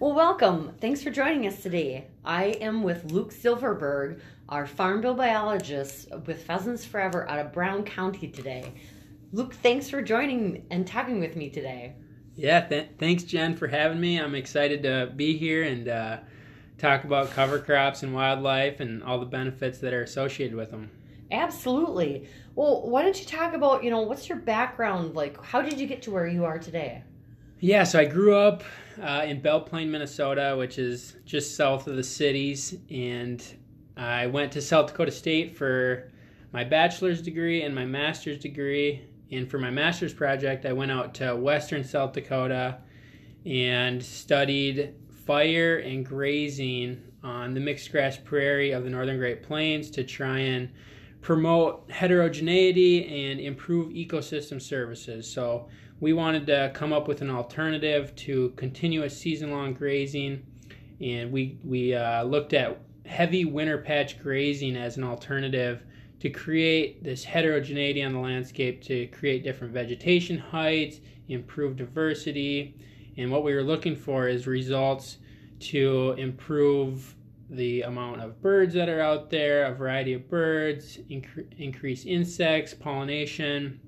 Well, welcome. Thanks for joining us today. I am with Luke Zilverberg, our farm bill biologist with Pheasants Forever out of Brown County today. Luke, thanks for joining and talking with me today. Yeah, th- thanks, Jen, for having me. I'm excited to be here and uh, talk about cover crops and wildlife and all the benefits that are associated with them. Absolutely. Well, why don't you talk about, you know, what's your background like? How did you get to where you are today? Yeah, so I grew up uh, in Belle Plaine, Minnesota, which is just south of the cities, and I went to South Dakota State for my bachelor's degree and my master's degree. And for my master's project, I went out to western South Dakota and studied fire and grazing on the mixed grass prairie of the northern Great Plains to try and promote heterogeneity and improve ecosystem services. So we wanted to come up with an alternative to continuous season-long grazing, and we we uh, looked at heavy winter patch grazing as an alternative to create this heterogeneity on the landscape to create different vegetation heights, improve diversity, and what we were looking for is results to improve the amount of birds that are out there, a variety of birds, inc- increase insects, pollination,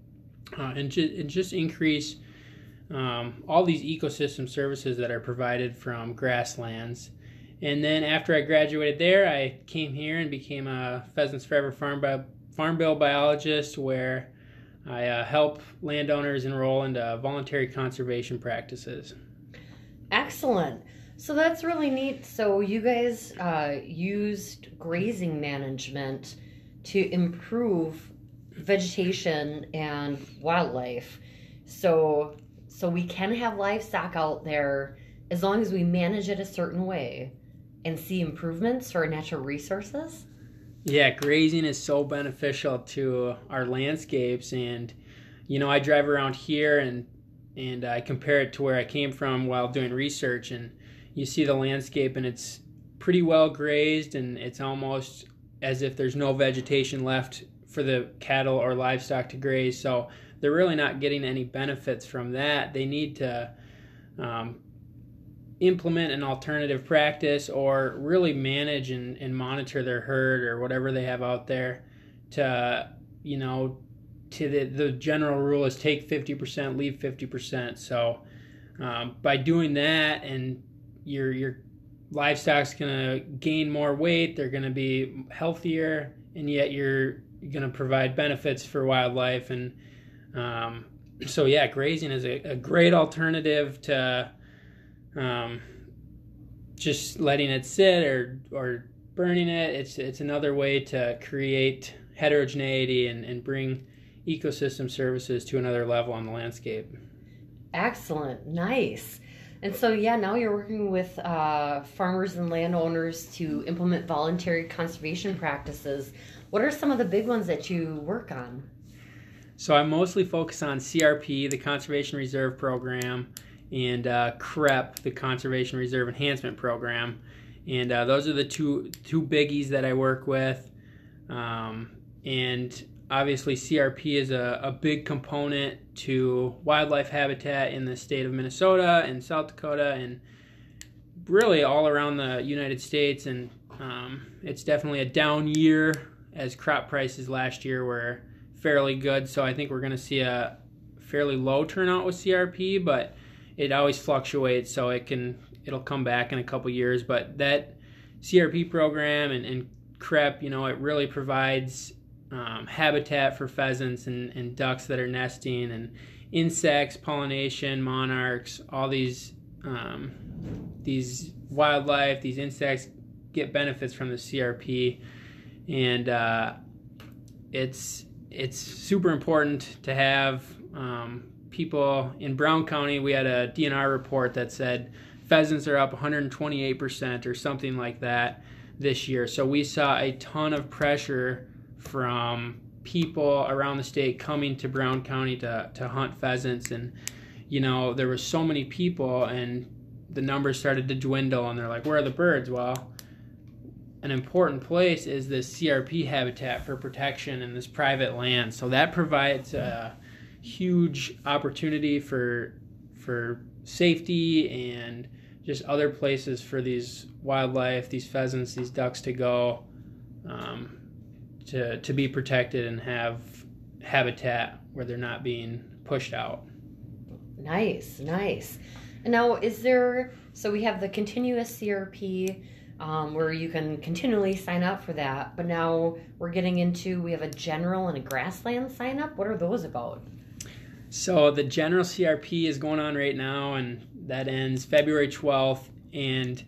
uh, and, ju- and, just increase um, all these ecosystem services that are provided from grasslands. And then after I graduated there, I came here and became a Pheasants Forever farm, bi- farm bill biologist where I uh, help landowners enroll into voluntary conservation practices. Excellent. So that's really neat. So you guys uh, used grazing management to improve vegetation and wildlife. So so we can have livestock out there as long as we manage it a certain way and see improvements for our natural resources. Yeah, grazing is so beneficial to our landscapes and you know, I drive around here and and I compare it to where I came from while doing research and you see the landscape and it's pretty well grazed and it's almost as if there's no vegetation left for the cattle or livestock to graze. So they're really not getting any benefits from that. They need to um, implement an alternative practice or really manage and, and monitor their herd or whatever they have out there to, you know, to the, the general rule is take 50%, leave 50%. So um, by doing that and your your livestock's going to gain more weight, they're going to be healthier, and yet you're going to provide benefits for wildlife. And um, so, yeah, grazing is a, a great alternative to um, just letting it sit or or burning it. It's it's another way to create heterogeneity and, and bring ecosystem services to another level on the landscape. Excellent, nice. And so, yeah, now you're working with uh, farmers and landowners to implement voluntary conservation practices. What are some of the big ones that you work on? So, I mostly focus on CRP, the Conservation Reserve Program, and uh, CREP, the Conservation Reserve Enhancement Program. And uh, those are the two two biggies that I work with. Um, and obviously CRP is a, a big component to wildlife habitat in the state of Minnesota and South Dakota and really all around the United States. And um, it's definitely a down year as crop prices last year were fairly good. So I think we're going to see a fairly low turnout with CRP, but it always fluctuates. So it can it'll come back in a couple years. But that CRP program and, and CREP, you know, it really provides um, habitat for pheasants and, and ducks that are nesting and insects, pollination, monarchs, all these um, these wildlife, these insects get benefits from the CRP, and uh, it's it's super important to have um, people in Brown County. We had a DNR report that said pheasants are up 128 percent or something like that this year. So we saw a ton of pressure from people around the state coming to Brown County to, to hunt pheasants. And, you know, there were so many people and the numbers started to dwindle and they're like, where are the birds? Well, an important place is this CRP habitat for protection in this private land. So that provides a huge opportunity for for safety and just other places for these wildlife, these pheasants, these ducks to go, um, to to be protected and have habitat where they're not being pushed out. Nice, nice. And now, is there? So we have the continuous CRP. Um, where you can continually sign up for that. But now we're getting into we have a general and a grassland sign up. What are those about? So the general CRP is going on right now, and that ends February 12th. And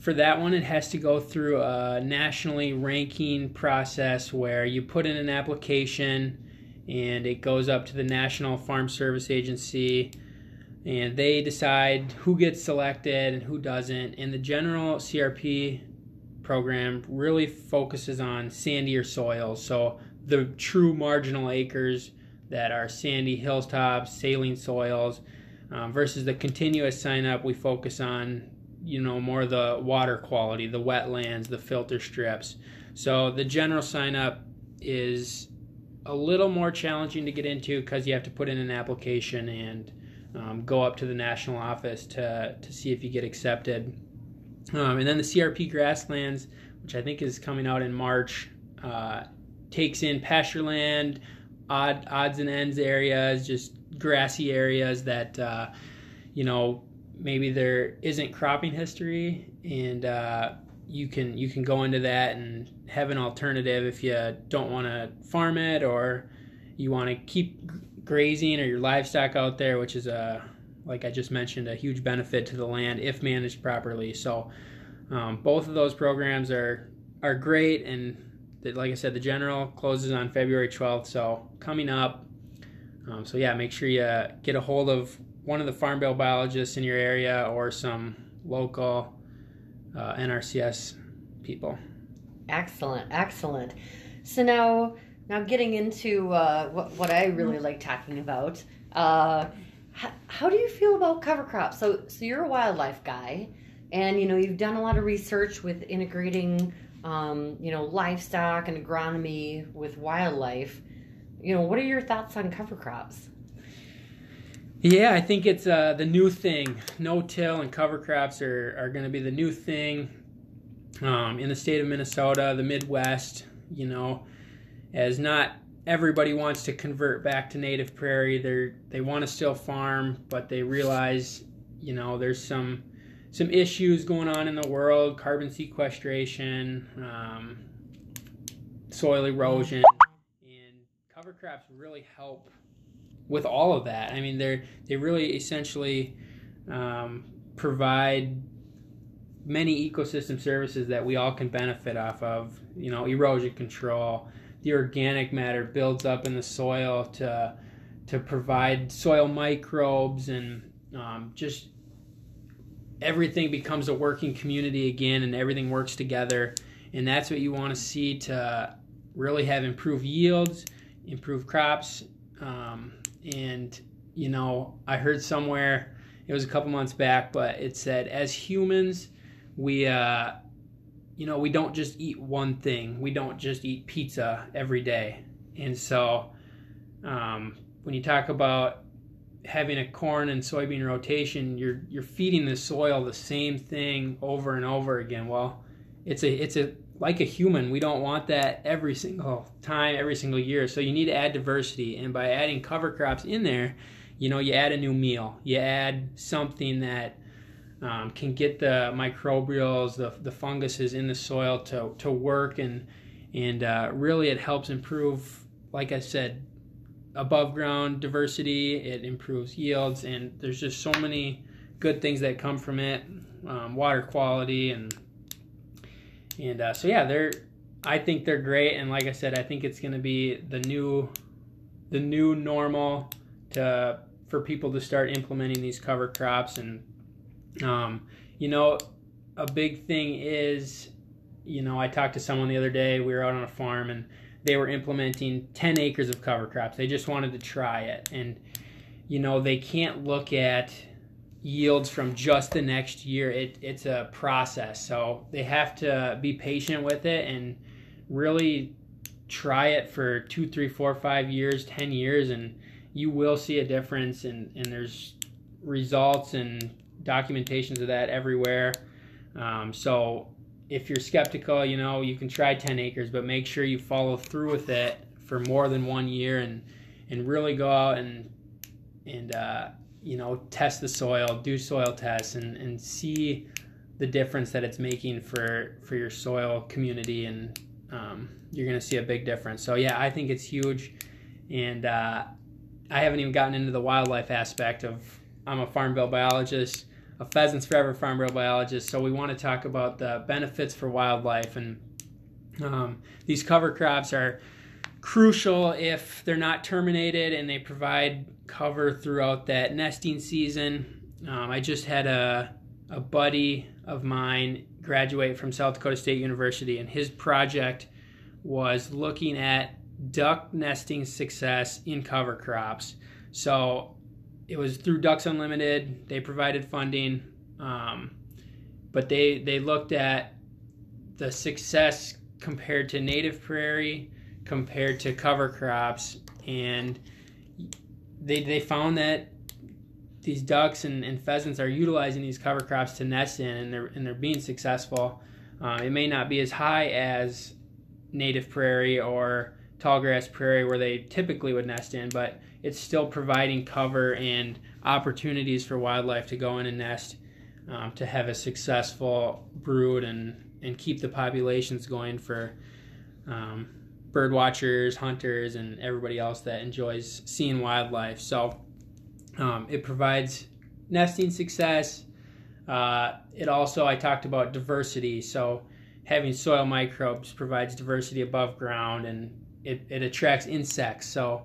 for that one, it has to go through a nationally ranking process where you put in an application and it goes up to the National Farm Service Agency and they decide who gets selected and who doesn't. And the general CRP program really focuses on sandier soils, so the true marginal acres that are sandy hilltops, saline soils, um, versus the continuous sign up, we focus on you know more the water quality, the wetlands, the filter strips. So the general sign up is a little more challenging to get into because you have to put in an application and um, go up to the national office to, to see if you get accepted. Um, and then the CRP grasslands, which I think is coming out in March, uh, takes in pasture land, odd odds and ends areas, just grassy areas that uh, you know maybe there isn't cropping history, and uh, you can you can go into that and have an alternative if you don't want to farm it or you want to keep grazing or your livestock out there, which is a like I just mentioned, a huge benefit to the land if managed properly. So um, both of those programs are are great, and the, like I said, the general closes on February 12th. So coming up, um, so yeah, make sure you get a hold of one of the farm bill biologists in your area or some local uh, NRCS people. Excellent, excellent. So now now, getting into uh, what, what I really like talking about, uh, how, how do you feel about cover crops? So, so you're a wildlife guy, and you know you've done a lot of research with integrating, um, you know, livestock and agronomy with wildlife. You know, what are your thoughts on cover crops? Yeah, I think it's uh, the new thing. No-till and cover crops are, are going to be the new thing um, in the state of Minnesota, the Midwest. You know, as not everybody wants to convert back to native prairie. They they want to still farm, but they realize, you know, there's some some issues going on in the world: carbon sequestration, um, soil erosion, and cover crops really help with all of that. I mean, they're they really essentially um, provide many ecosystem services that we all can benefit off of. You know, erosion control the organic matter builds up in the soil to to provide soil microbes and um, just everything becomes a working community again and everything works together. And that's what you want to see to really have improved yields improved crops um, and you know i heard somewhere it was a couple months back but it said as humans we uh, you know, we don't just eat one thing. We don't just eat pizza every day. And so, um, when you talk about having a corn and soybean rotation, you're you're feeding the soil the same thing over and over again. Well, it's a it's a like a human. We don't want that every single time, every single year. So you need to add diversity, and by adding cover crops in there, you know, you add a new meal. You add something that um, can get the microbials, the, the funguses in the soil to, to work, and and uh, really it helps improve, like I said, above ground diversity. It improves yields, and there's just so many good things that come from it, um, water quality, and and uh, so yeah, they're. I think they're great, and like I said, I think it's going to be the new, the new normal to for people to start implementing these cover crops and um, you know, a big thing is, you know, I talked to someone the other day. We were out on a farm and they were implementing 10 acres of cover crops. They just wanted to try it. And, you know, they can't look at yields from just the next year. It, it's a process. So they have to be patient with it and really try it for two, three, four, five years, 10 years, and you will see a difference. And, and there's results and documentations of that everywhere. Um, so if you're skeptical, you know, you can try 10 acres, but make sure you follow through with it for more than one year and and really go out and and uh, you know test the soil, do soil tests, and and see the difference that it's making for for your soil community, and um, you're going to see a big difference. So yeah, I think it's huge, and uh, I haven't even gotten into the wildlife aspect of. I'm a farm bill biologist, a pheasants forever farm bill biologist, so we want to talk about the benefits for wildlife and. Um, these cover crops are crucial if they're not terminated and they provide cover throughout that nesting season. Um, I just had a, a buddy of mine graduate from South Dakota State University, and his project was looking at duck nesting success in cover crops. So it was through Ducks Unlimited. They provided funding, um, but they they looked at the success compared to native prairie, compared to cover crops, and they they found that these ducks and, and pheasants are utilizing these cover crops to nest in, and they're and they're being successful. Uh, it may not be as high as native prairie or tallgrass prairie where they typically would nest in, but it's still providing cover and opportunities for wildlife to go in and nest um, to have a successful brood and and keep the populations going for um, bird watchers, hunters, and everybody else that enjoys seeing wildlife. So um, it provides nesting success. Uh, it also, I talked about diversity. So having soil microbes provides diversity above ground and it, it attracts insects. So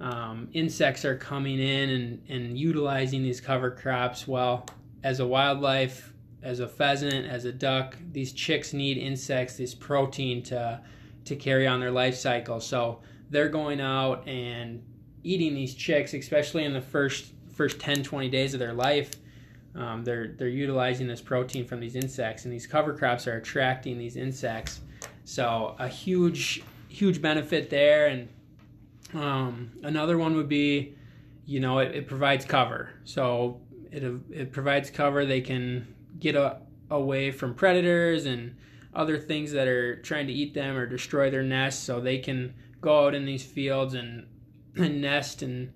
um, insects are coming in and, and utilizing these cover crops. Well, as a wildlife, as a pheasant, as a duck, these chicks need insects, this protein to to carry on their life cycle. So they're going out and eating these chicks, especially in the first first 10, 20 days of their life. Um, they're they're utilizing this protein from these insects, and these cover crops are attracting these insects. So a huge huge benefit there. And um, another one would be, you know, it, it provides cover. So it it provides cover. They can get a, away from predators and other things that are trying to eat them or destroy their nests so they can go out in these fields and, and nest and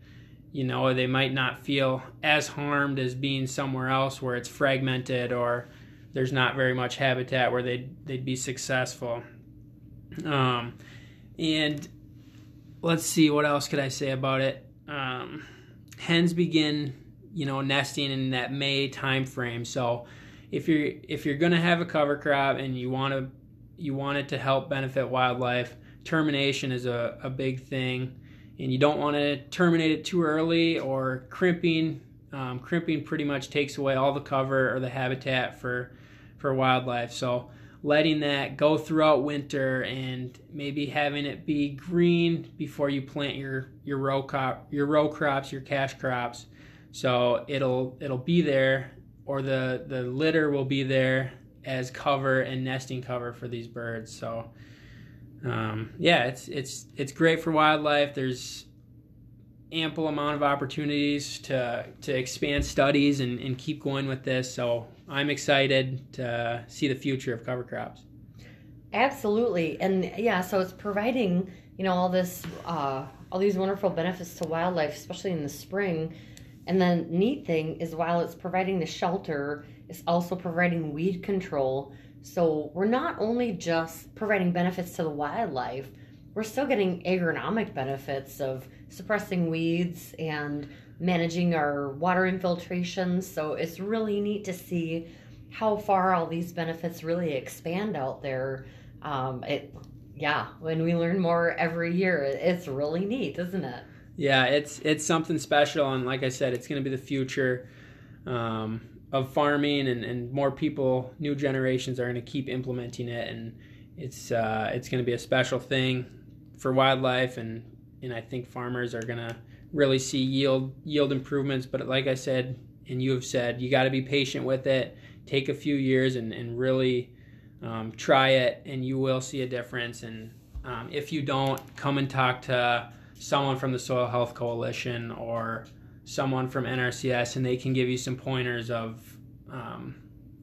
you know they might not feel as harmed as being somewhere else where it's fragmented or there's not very much habitat where they'd, they'd be successful um, and let's see what else could i say about it um, hens begin you know nesting in that may time frame so if you're if you're to have a cover crop and you want to you want it to help benefit wildlife, termination is a, a big thing, and you don't want to terminate it too early or crimping. Um, crimping pretty much takes away all the cover or the habitat for for wildlife. So letting that go throughout winter and maybe having it be green before you plant your your row crop your row crops your cash crops so it'll it'll be there or the the litter will be there as cover and nesting cover for these birds. So um, yeah, it's it's it's great for wildlife. There's ample amount of opportunities to to expand studies and, and keep going with this. So I'm excited to see the future of cover crops. Absolutely, and yeah, so it's providing you know all this uh, all these wonderful benefits to wildlife, especially in the spring and the neat thing is while it's providing the shelter, it's also providing weed control. So we're not only just providing benefits to the wildlife, we're still getting agronomic benefits of suppressing weeds and managing our water infiltration. So it's really neat to see how far all these benefits really expand out there. Um, it, yeah, when we learn more every year, it's really neat, isn't it? Yeah, it's it's something special, and like I said, it's going to be the future um, of farming, and, and more people, new generations, are going to keep implementing it, and it's uh, it's going to be a special thing for wildlife, and and I think farmers are going to really see yield yield improvements. But like I said, and you have said, you got to be patient with it. Take a few years and and really um, try it, and you will see a difference. And um, if you don't, come and talk to someone from the Soil Health Coalition or someone from NRCS, and they can give you some pointers of um,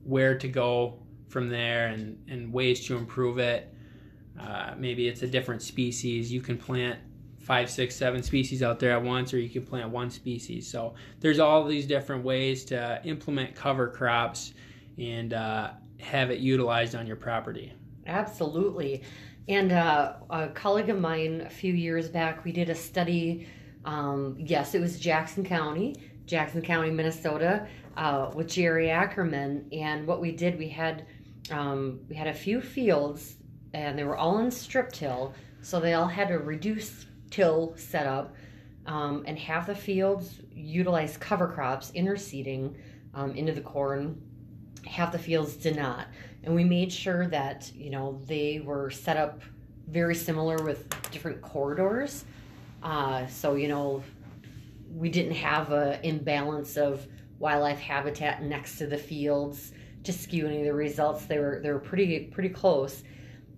where to go from there and, and ways to improve it. Uh, maybe it's a different species. You can plant five, six, seven species out there at once, or you can plant one species. So there's all these different ways to implement cover crops and uh, have it utilized on your property. Absolutely. And uh, a colleague of mine a few years back, we did a study. Um, yes, it was Jackson County, Jackson County, Minnesota, uh, with Jerry Ackerman. And what we did, we had um, we had a few fields, and they were all in strip till, so they all had a reduced till setup. Um, and half the fields utilized cover crops, interseeding um, into the corn. Half the fields did not and we made sure that you know they were set up very similar with different corridors uh, so you know we didn't have an imbalance of wildlife habitat next to the fields to skew any of the results they were they were pretty pretty close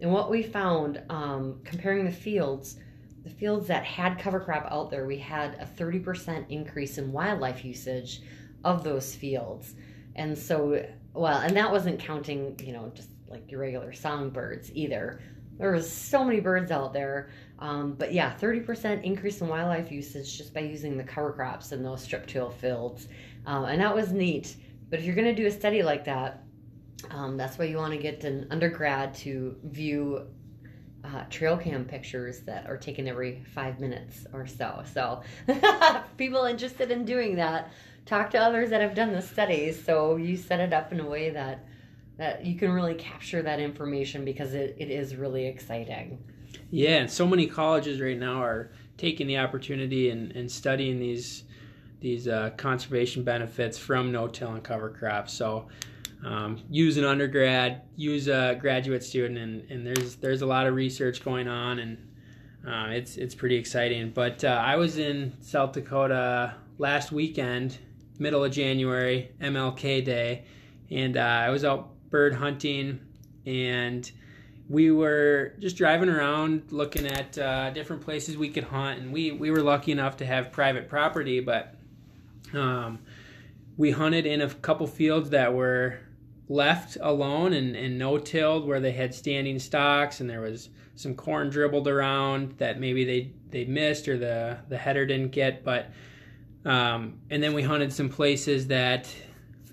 and what we found um, comparing the fields the fields that had cover crop out there we had a 30% increase in wildlife usage of those fields and so well, and that wasn't counting, you know, just like your regular songbirds either. There was so many birds out there. Um, but yeah, 30% increase in wildlife usage just by using the cover crops in those strip till fields. Um, and that was neat. But if you're going to do a study like that, um, that's why you want to get an undergrad to view uh, trail cam pictures that are taken every five minutes or so. So, people interested in doing that, talk to others that have done the studies. So you set it up in a way that that you can really capture that information because it, it is really exciting. Yeah, and so many colleges right now are taking the opportunity and, and studying these these uh, conservation benefits from no-till and cover crops. So um, use an undergrad, use a graduate student, and, and there's there's a lot of research going on, and uh, it's it's pretty exciting. But uh, I was in South Dakota last weekend middle of January, MLK Day, and uh, I was out bird hunting, and we were just driving around looking at uh, different places we could hunt, and we we were lucky enough to have private property, but um, we hunted in a couple fields that were left alone and, and no tilled where they had standing stocks and there was some corn dribbled around that maybe they they missed or the the header didn't get but um, and then we hunted some places that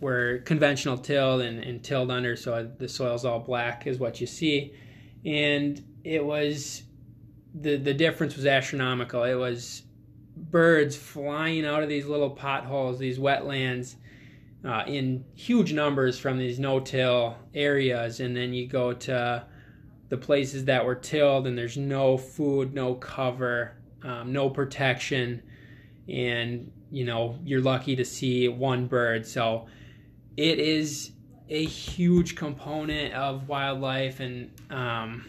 were conventional tilled and, and tilled under, so the soil's all black, is what you see. And it was the the difference was astronomical. It was birds flying out of these little potholes, these wetlands, uh, in huge numbers from these no-till areas, and then you go to the places that were tilled, and there's no food, no cover, um, no protection, and you know you're lucky to see one bird. So it is a huge component of wildlife and um,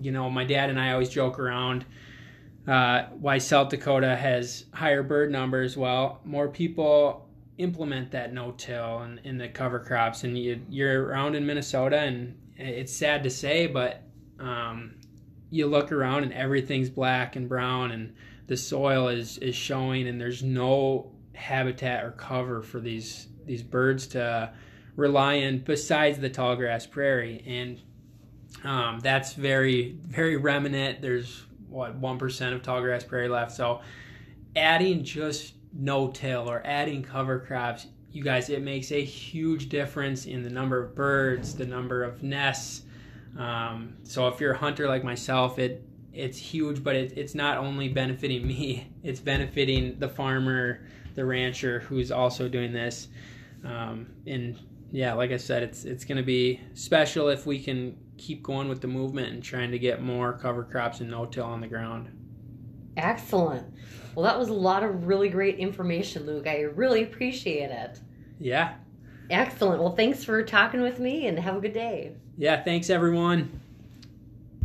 you know my dad and i always joke around uh, why south dakota has higher bird numbers. Well more people implement that no-till and in the cover crops and you, you're around in minnesota and it's sad to say but um, you look around and everything's black and brown and the soil is is showing and there's no habitat or cover for these these birds to rely on besides the tall grass prairie. And um, that's very very remnant. There's what 1% of tall grass prairie left. So adding just no till or adding cover crops you guys it makes a huge difference in the number of birds the number of nests um, so if you're a hunter like myself it it's huge, but it, it's not only benefiting me; it's benefiting the farmer, the rancher who's also doing this. Um, and yeah, like I said, it's it's going to be special if we can keep going with the movement and trying to get more cover crops and no-till on the ground. Excellent. Well, that was a lot of really great information, Luke. I really appreciate it. Yeah. Excellent. Well, thanks for talking with me and have a good day. Yeah, thanks everyone.